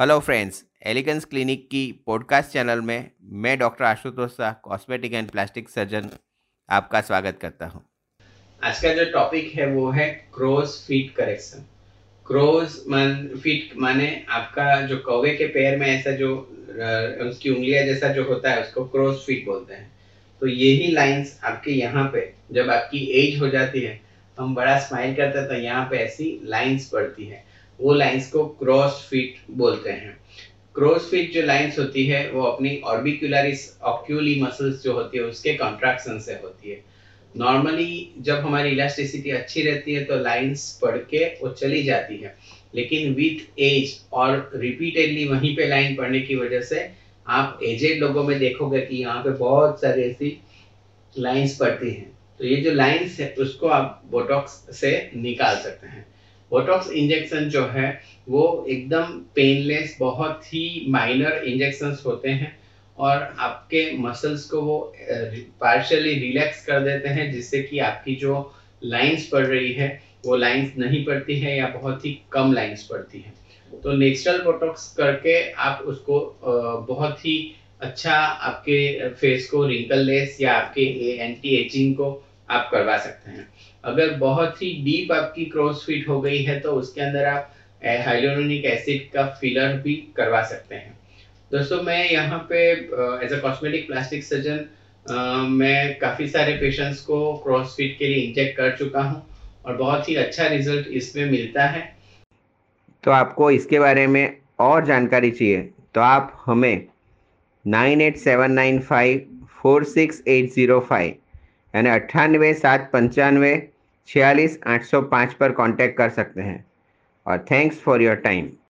Hello friends elegance clinic की podcast channel में मैं doctor Ashutosh Shah cosmetic and plastic surgeon आपका स्वागत करता हूँ। आज का जो टॉपिक है वो है क्रोज फीट करेक्शन क्रोज मान फीट माने आपका जो कौवे के पैर में ऐसा जो उसकी उंगलियाँ जैसा जो होता है, उसको क्रोज फीट बोलते हैं। तो यही लाइंस आपके यहाँ पे, जब आपकी एज हो जाती है हम बड़ा स्माइल करते हैं तो यहाँ पे ऐसी लाइंस पड़ती है। वो लाइंस को क्रॉस फिट बोलते हैं। क्रॉस फिट जो लाइंस होती है, वो अपनी ऑर्बिकुलरिस ऑक्यूली मसल्स जो होती है, उसके कॉन्ट्रैक्शन से होती है। नॉर्मली जब हमारी इलास्टिसिटी अच्छी रहती है तो लाइंस पढ़ के वो चली जाती है। लेकिन विथ एज और रिपीटेडली वहीं पे लाइन पढ़ने की वजह से आप एजेड लोगों में देखोगे कि यहाँ पे बहुत सारी ऐसी लाइंस पड़ती हैं। तो ये जो लाइंस है, उसको आप बोटॉक्स से निकाल सकते हैं। बोटॉक्स इंजेक्शन जो है, वो एकदम पेनलेस बहुत ही माइनर इंजेक्शन होते हैं और आपके मसल्स को वो पार्शियली रिलैक्स कर देते हैं, जिससे कि आपकी जो लाइंस पड़ रही है, वो लाइंस नहीं पड़ती है या बहुत ही कम लाइंस पड़ती है। तो नेचुरल बोटॉक्स करके आप उसको बहुत ही अच्छा आपके फेस को रिंकल लेस या आपके एंटी एजिंग को आप करवा सकते हैं। अगर बहुत ही डीप आपकी क्रॉस फिट हो गई है तो उसके अंदर आप हाइलोनिक एसिड का फिलर भी करवा सकते हैं। दोस्तों, मैं यहाँ पे as a cosmetic plastic surgeon मैं काफ़ी सारे पेशेंट्स को क्रॉस फिट के लिए इंजेक्ट कर चुका हूँ और बहुत ही अच्छा रिज़ल्ट इसमें मिलता है। तो आपको इसके बारे में और जानकारी चाहिए तो आप हमें nine eight seven nine five four six eight zero five यानी अट्ठानवे सात पंचानवे छियालीस आठ सौ पाँच पर कांटेक्ट कर सकते हैं। और थैंक्स फॉर योर टाइम